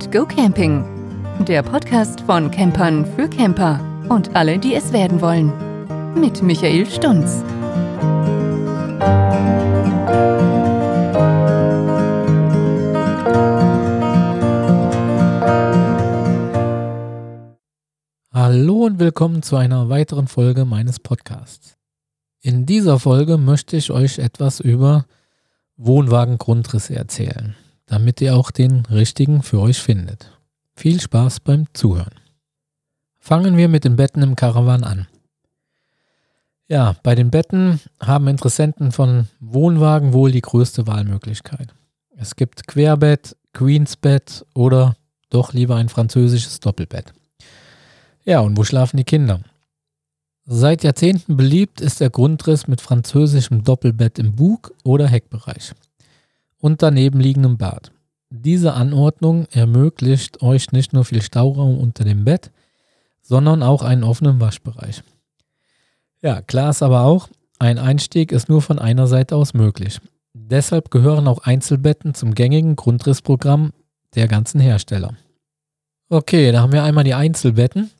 and Go Camping. Der Podcast von Campern für Camper und alle, die es werden wollen. Mit Michael Stunz. Hallo und willkommen zu einer weiteren Folge meines Podcasts. In dieser Folge möchte ich euch etwas über Wohnwagengrundrisse erzählen damit ihr auch den richtigen für euch findet. Viel Spaß beim Zuhören. Fangen wir mit den Betten im Caravan an. Ja, bei den Betten haben Interessenten von Wohnwagen wohl die größte Wahlmöglichkeit. Es gibt Querbett, Queensbett oder doch lieber ein französisches Doppelbett. Ja, und wo schlafen die Kinder? Seit Jahrzehnten beliebt ist der Grundriss mit französischem Doppelbett im Bug- oder Heckbereich und daneben liegendem Bad. Diese Anordnung ermöglicht euch nicht nur viel Stauraum unter dem Bett, sondern auch einen offenen Waschbereich. Ja, klar ist aber auch, ein Einstieg ist nur von einer Seite aus möglich. Deshalb gehören auch Einzelbetten zum gängigen Grundrissprogramm der ganzen Hersteller. Okay, da haben wir einmal die Einzelbetten.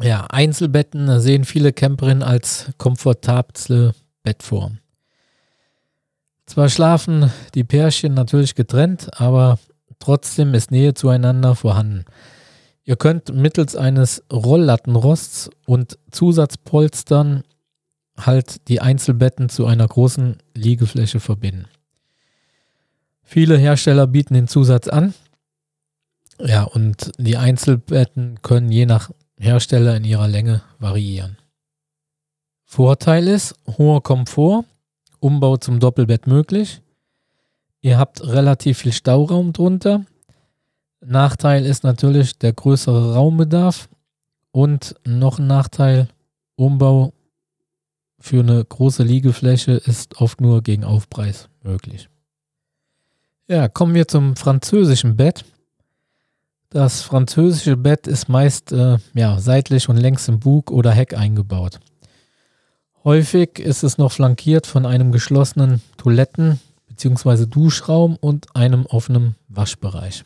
Ja, Einzelbetten sehen viele Camperinnen als komfortable Bettform. Zwar schlafen die Pärchen natürlich getrennt, aber trotzdem ist Nähe zueinander vorhanden. Ihr könnt mittels eines Rolllattenrosts und Zusatzpolstern halt die Einzelbetten zu einer großen Liegefläche verbinden. Viele Hersteller bieten den Zusatz an. Ja, und die Einzelbetten können je nach Hersteller in ihrer Länge variieren. Vorteil ist hoher Komfort Umbau zum Doppelbett möglich. Ihr habt relativ viel Stauraum drunter. Nachteil ist natürlich der größere Raumbedarf und noch ein Nachteil, Umbau für eine große Liegefläche ist oft nur gegen Aufpreis möglich. Ja, kommen wir zum französischen Bett. Das französische Bett ist meist äh, ja, seitlich und längs im Bug oder Heck eingebaut. Häufig ist es noch flankiert von einem geschlossenen Toiletten- bzw. Duschraum und einem offenen Waschbereich.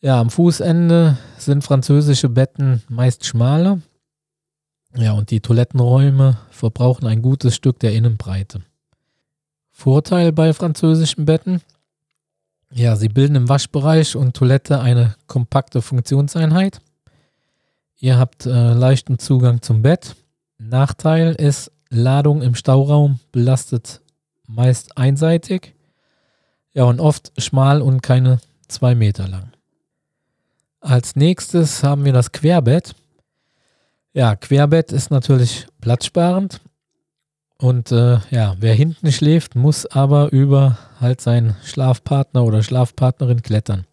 Ja, am Fußende sind französische Betten meist schmaler. Ja, und die Toilettenräume verbrauchen ein gutes Stück der Innenbreite. Vorteil bei französischen Betten? Ja, sie bilden im Waschbereich und Toilette eine kompakte Funktionseinheit. Ihr habt äh, leichten Zugang zum Bett Nachteil ist, Ladung im Stauraum belastet meist einseitig. Ja, und oft schmal und keine zwei Meter lang. Als nächstes haben wir das Querbett. Ja, Querbett ist natürlich platzsparend. Und äh, ja, wer hinten schläft, muss aber über halt seinen Schlafpartner oder Schlafpartnerin klettern.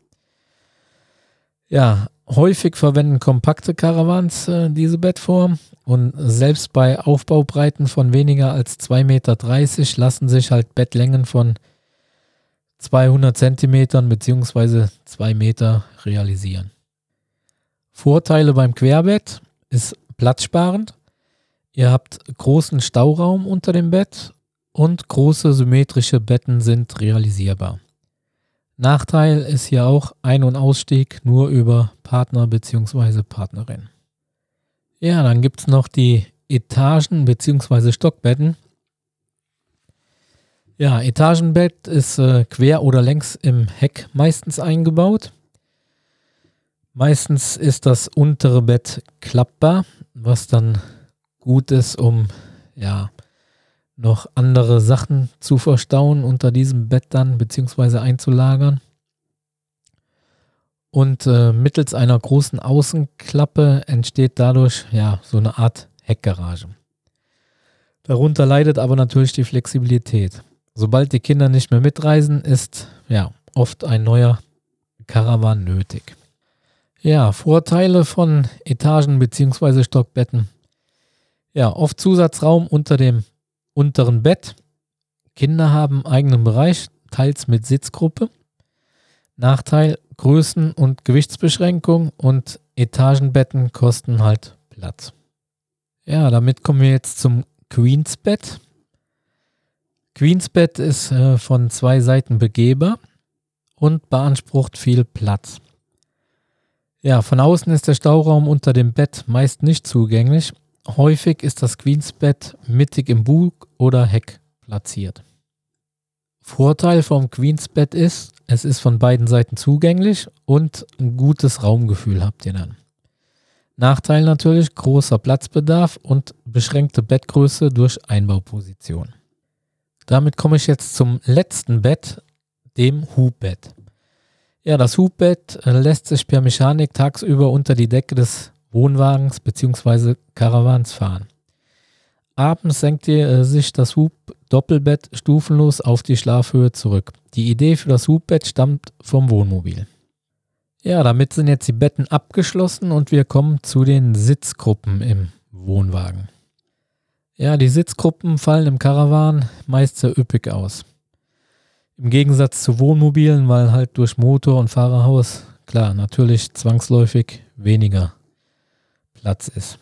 Ja, häufig verwenden kompakte Caravans äh, diese Bettform. Und selbst bei Aufbaubreiten von weniger als 2,30 Meter lassen sich halt Bettlängen von 200 Zentimetern bzw. 2 Meter realisieren. Vorteile beim Querbett ist platzsparend. Ihr habt großen Stauraum unter dem Bett und große symmetrische Betten sind realisierbar. Nachteil ist hier auch Ein- und Ausstieg nur über Partner bzw. Partnerin. Ja, dann gibt es noch die Etagen- bzw. Stockbetten. Ja, Etagenbett ist äh, quer oder längs im Heck meistens eingebaut. Meistens ist das untere Bett klappbar, was dann gut ist, um ja noch andere Sachen zu verstauen unter diesem Bett dann beziehungsweise einzulagern und äh, mittels einer großen Außenklappe entsteht dadurch ja so eine Art Heckgarage. Darunter leidet aber natürlich die Flexibilität. Sobald die Kinder nicht mehr mitreisen, ist ja oft ein neuer Caravan nötig. Ja, Vorteile von Etagen bzw. Stockbetten. Ja, oft Zusatzraum unter dem unteren Bett. Kinder haben eigenen Bereich, teils mit Sitzgruppe. Nachteil, Größen- und Gewichtsbeschränkung und Etagenbetten kosten halt Platz. Ja, damit kommen wir jetzt zum Queensbett. Queensbett ist äh, von zwei Seiten begehbar und beansprucht viel Platz. Ja, von außen ist der Stauraum unter dem Bett meist nicht zugänglich. Häufig ist das Queensbett mittig im Bug oder Heck platziert. Vorteil vom Queensbett ist, es ist von beiden Seiten zugänglich und ein gutes Raumgefühl habt ihr dann. Nachteil natürlich großer Platzbedarf und beschränkte Bettgröße durch Einbauposition. Damit komme ich jetzt zum letzten Bett, dem Hubbett. Ja, das Hubbett lässt sich per Mechanik tagsüber unter die Decke des Wohnwagens bzw. Karawans fahren. Abends senkt ihr äh, sich das Hub-Doppelbett stufenlos auf die Schlafhöhe zurück. Die Idee für das Hubbett stammt vom Wohnmobil. Ja, damit sind jetzt die Betten abgeschlossen und wir kommen zu den Sitzgruppen im Wohnwagen. Ja, die Sitzgruppen fallen im Caravan meist sehr üppig aus. Im Gegensatz zu Wohnmobilen, weil halt durch Motor und Fahrerhaus, klar, natürlich zwangsläufig weniger Platz ist.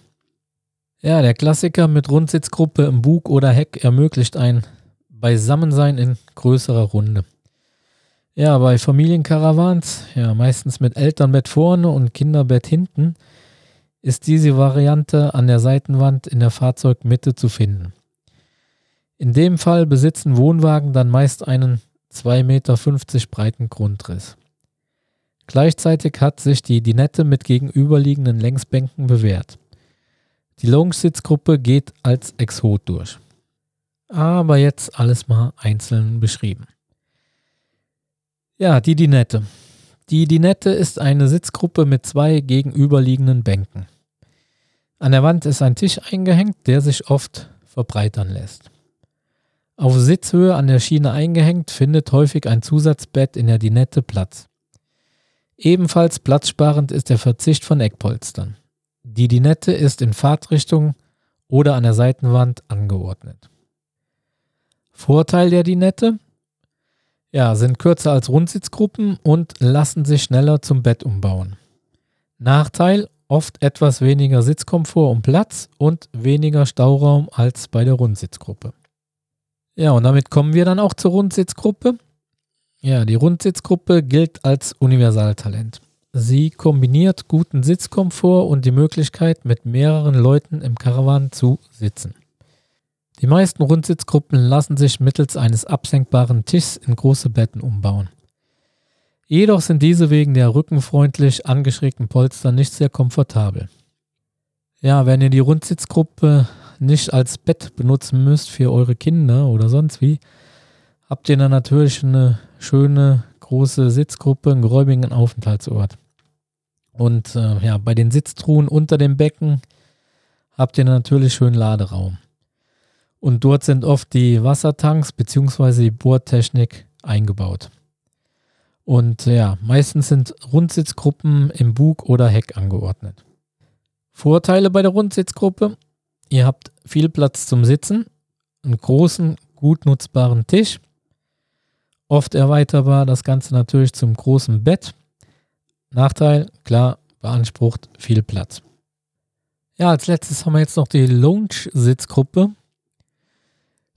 Ja, der Klassiker mit Rundsitzgruppe im Bug oder Heck ermöglicht ein Beisammensein in größerer Runde. Ja, bei Familienkarawans, ja, meistens mit Elternbett vorne und Kinderbett hinten, ist diese Variante an der Seitenwand in der Fahrzeugmitte zu finden. In dem Fall besitzen Wohnwagen dann meist einen 2,50 Meter breiten Grundriss. Gleichzeitig hat sich die Dinette mit gegenüberliegenden Längsbänken bewährt. Die Lounge-Sitzgruppe geht als Exot durch. Aber jetzt alles mal einzeln beschrieben. Ja, die Dinette. Die Dinette ist eine Sitzgruppe mit zwei gegenüberliegenden Bänken. An der Wand ist ein Tisch eingehängt, der sich oft verbreitern lässt. Auf Sitzhöhe an der Schiene eingehängt findet häufig ein Zusatzbett in der Dinette Platz. Ebenfalls platzsparend ist der Verzicht von Eckpolstern. Die Dinette ist in Fahrtrichtung oder an der Seitenwand angeordnet. Vorteil der Dinette? Ja, sind kürzer als Rundsitzgruppen und lassen sich schneller zum Bett umbauen. Nachteil, oft etwas weniger Sitzkomfort und Platz und weniger Stauraum als bei der Rundsitzgruppe. Ja, und damit kommen wir dann auch zur Rundsitzgruppe. Ja, die Rundsitzgruppe gilt als Universaltalent. Sie kombiniert guten Sitzkomfort und die Möglichkeit, mit mehreren Leuten im Caravan zu sitzen. Die meisten Rundsitzgruppen lassen sich mittels eines absenkbaren Tischs in große Betten umbauen. Jedoch sind diese wegen der rückenfreundlich angeschrägten Polster nicht sehr komfortabel. Ja, wenn ihr die Rundsitzgruppe nicht als Bett benutzen müsst für eure Kinder oder sonst wie, habt ihr dann natürlich eine schöne große Sitzgruppe, einen geräumigen Aufenthaltsort. Und äh, ja, bei den Sitztruhen unter dem Becken habt ihr natürlich schön Laderaum. Und dort sind oft die Wassertanks bzw. die Bohrtechnik eingebaut. Und ja, meistens sind Rundsitzgruppen im Bug oder Heck angeordnet. Vorteile bei der Rundsitzgruppe. Ihr habt viel Platz zum Sitzen, einen großen, gut nutzbaren Tisch, oft erweiterbar das Ganze natürlich zum großen Bett. Nachteil, klar, beansprucht viel Platz. Ja, als letztes haben wir jetzt noch die Lounge-Sitzgruppe.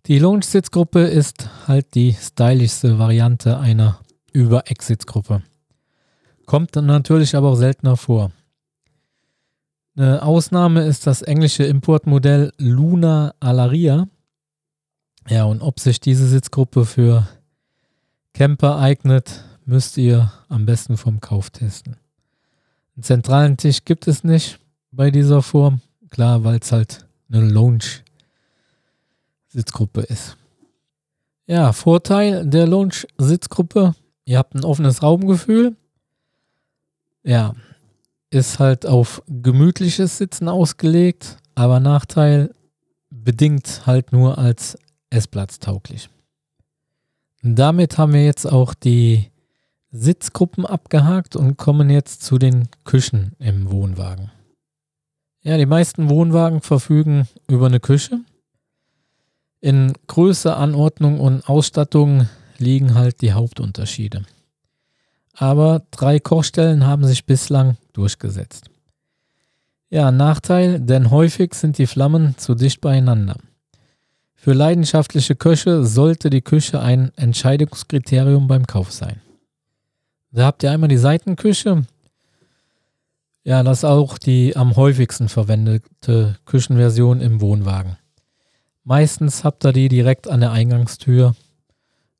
Die Lounge-Sitzgruppe ist halt die stylischste Variante einer Über-Eck-Sitzgruppe. Kommt dann natürlich aber auch seltener vor. Eine Ausnahme ist das englische Importmodell Luna Alaria. Ja, und ob sich diese Sitzgruppe für Camper eignet, müsst ihr am besten vom Kauf testen. Einen zentralen Tisch gibt es nicht bei dieser Form. Klar, weil es halt eine Lounge Sitzgruppe ist. Ja, Vorteil der Lounge-Sitzgruppe, ihr habt ein offenes Raumgefühl. Ja, ist halt auf gemütliches Sitzen ausgelegt, aber Nachteil bedingt halt nur als Essplatz tauglich. Damit haben wir jetzt auch die Sitzgruppen abgehakt und kommen jetzt zu den Küchen im Wohnwagen. Ja, die meisten Wohnwagen verfügen über eine Küche. In Größe, Anordnung und Ausstattung liegen halt die Hauptunterschiede. Aber drei Kochstellen haben sich bislang durchgesetzt. Ja, Nachteil, denn häufig sind die Flammen zu dicht beieinander. Für leidenschaftliche Köche sollte die Küche ein Entscheidungskriterium beim Kauf sein. Da habt ihr einmal die Seitenküche. Ja, das ist auch die am häufigsten verwendete Küchenversion im Wohnwagen. Meistens habt ihr die direkt an der Eingangstür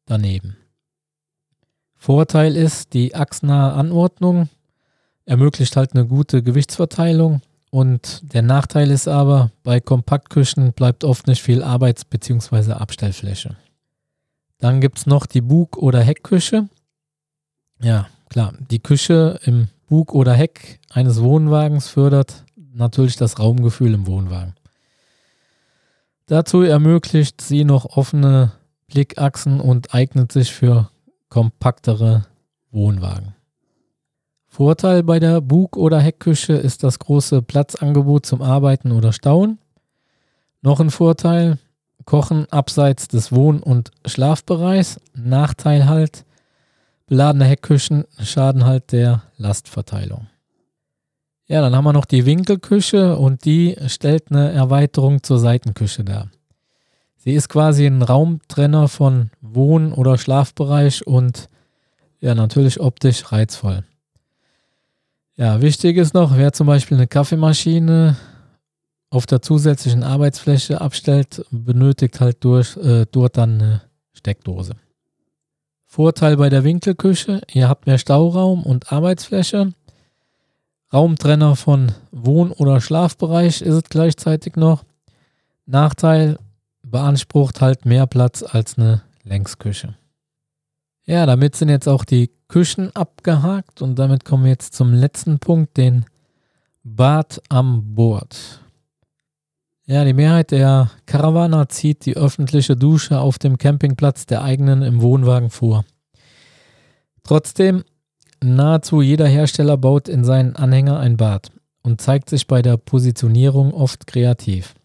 daneben. Vorteil ist, die achsnahe Anordnung ermöglicht halt eine gute Gewichtsverteilung und der Nachteil ist aber, bei Kompaktküchen bleibt oft nicht viel Arbeits- bzw. Abstellfläche. Dann gibt es noch die Bug- oder Heckküche. Ja, klar, die Küche im Bug oder Heck eines Wohnwagens fördert natürlich das Raumgefühl im Wohnwagen. Dazu ermöglicht sie noch offene Blickachsen und eignet sich für kompaktere Wohnwagen. Vorteil bei der Bug- oder Heckküche ist das große Platzangebot zum Arbeiten oder Stauen. Noch ein Vorteil, Kochen abseits des Wohn- und Schlafbereichs. Nachteil halt, beladene Heckküchen schaden halt der Lastverteilung. Ja, dann haben wir noch die Winkelküche und die stellt eine Erweiterung zur Seitenküche dar. Sie ist quasi ein Raumtrenner von Wohn- oder Schlafbereich und ja, natürlich optisch reizvoll. Ja, wichtig ist noch, wer zum Beispiel eine Kaffeemaschine auf der zusätzlichen Arbeitsfläche abstellt, benötigt halt durch, äh, dort dann eine Steckdose. Vorteil bei der Winkelküche, ihr habt mehr Stauraum und Arbeitsfläche. Raumtrenner von Wohn- oder Schlafbereich ist es gleichzeitig noch. Nachteil, beansprucht halt mehr Platz als eine Längsküche. Ja, damit sind jetzt auch die Küchen abgehakt und damit kommen wir jetzt zum letzten Punkt, den Bad am Bord. Ja, die Mehrheit der Karawaner zieht die öffentliche Dusche auf dem Campingplatz der eigenen im Wohnwagen vor. Trotzdem, nahezu jeder Hersteller baut in seinen Anhänger ein Bad und zeigt sich bei der Positionierung oft kreativ.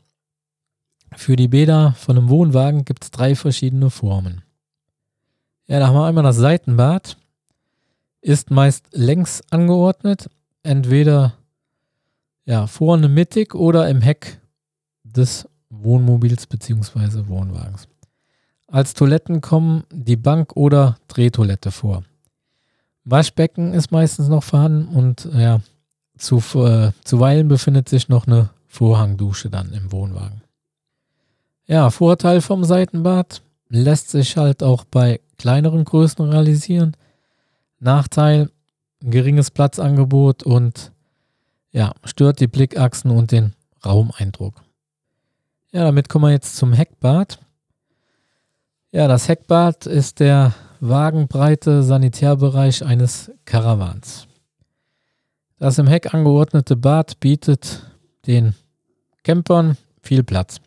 Für die Bäder von einem Wohnwagen gibt es drei verschiedene Formen. Ja, da haben wir einmal das Seitenbad. Ist meist längs angeordnet, entweder ja, vorne mittig oder im Heck des Wohnmobils bzw. Wohnwagens. Als Toiletten kommen die Bank- oder Drehtoilette vor. Waschbecken ist meistens noch vorhanden und ja, zu, äh, zuweilen befindet sich noch eine Vorhangdusche dann im Wohnwagen. Ja, Vorteil vom Seitenbad lässt sich halt auch bei kleineren Größen realisieren. Nachteil, geringes Platzangebot und ja, stört die Blickachsen und den Raumeindruck. Ja, damit kommen wir jetzt zum Heckbad. Ja, das Heckbad ist der wagenbreite Sanitärbereich eines Karawans. Das im Heck angeordnete Bad bietet den Campern viel Platz.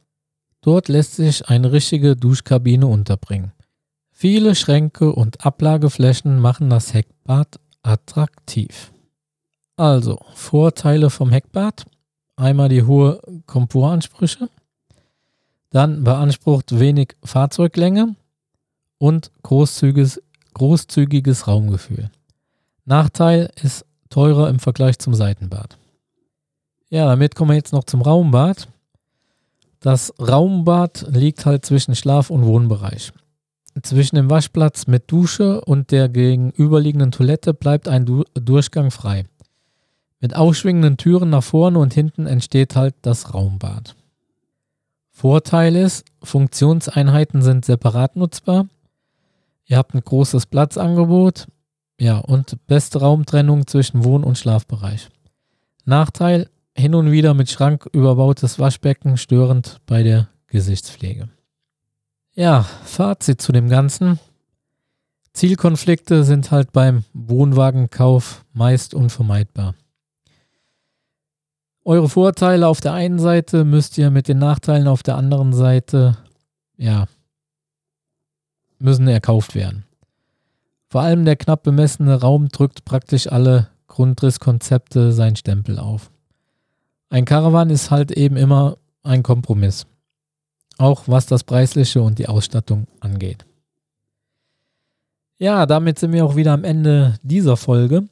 Dort lässt sich eine richtige Duschkabine unterbringen. Viele Schränke und Ablageflächen machen das Heckbad attraktiv. Also, Vorteile vom Heckbad. Einmal die hohe Komfortansprüche. Dann beansprucht wenig Fahrzeuglänge und großzügiges, großzügiges Raumgefühl. Nachteil ist teurer im Vergleich zum Seitenbad. Ja, damit kommen wir jetzt noch zum Raumbad. Das Raumbad liegt halt zwischen Schlaf- und Wohnbereich. Zwischen dem Waschplatz mit Dusche und der gegenüberliegenden Toilette bleibt ein du Durchgang frei. Mit ausschwingenden Türen nach vorne und hinten entsteht halt das Raumbad. Vorteil ist, Funktionseinheiten sind separat nutzbar. Ihr habt ein großes Platzangebot. Ja, und beste Raumtrennung zwischen Wohn- und Schlafbereich. Nachteil, hin und wieder mit Schrank überbautes Waschbecken störend bei der Gesichtspflege. Ja, Fazit zu dem Ganzen. Zielkonflikte sind halt beim Wohnwagenkauf meist unvermeidbar. Eure Vorteile auf der einen Seite müsst ihr mit den Nachteilen auf der anderen Seite, ja, müssen erkauft werden. Vor allem der knapp bemessene Raum drückt praktisch alle Grundrisskonzepte seinen Stempel auf. Ein Caravan ist halt eben immer ein Kompromiss. Auch was das Preisliche und die Ausstattung angeht. Ja, damit sind wir auch wieder am Ende dieser Folge.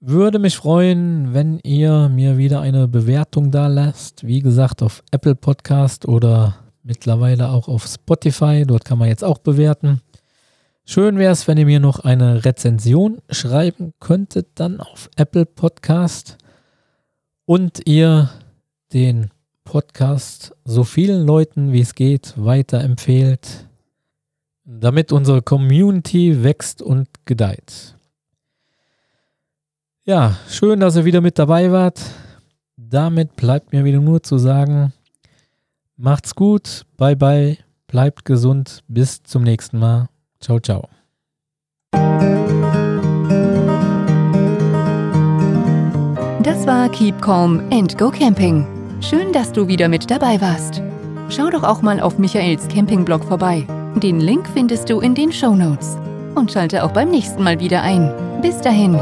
Würde mich freuen, wenn ihr mir wieder eine Bewertung da lasst. Wie gesagt, auf Apple Podcast oder mittlerweile auch auf Spotify. Dort kann man jetzt auch bewerten. Schön wäre es, wenn ihr mir noch eine Rezension schreiben könntet, dann auf Apple Podcast und ihr den Podcast so vielen Leuten wie es geht weiterempfehlt, damit unsere Community wächst und gedeiht. Ja, schön, dass ihr wieder mit dabei wart. Damit bleibt mir wieder nur zu sagen, macht's gut, bye bye, bleibt gesund, bis zum nächsten Mal. Ciao, ciao. Das war Keep Calm and Go Camping. Schön, dass du wieder mit dabei warst. Schau doch auch mal auf Michaels Campingblog vorbei. Den Link findest du in den Show Notes. Und schalte auch beim nächsten Mal wieder ein. Bis dahin.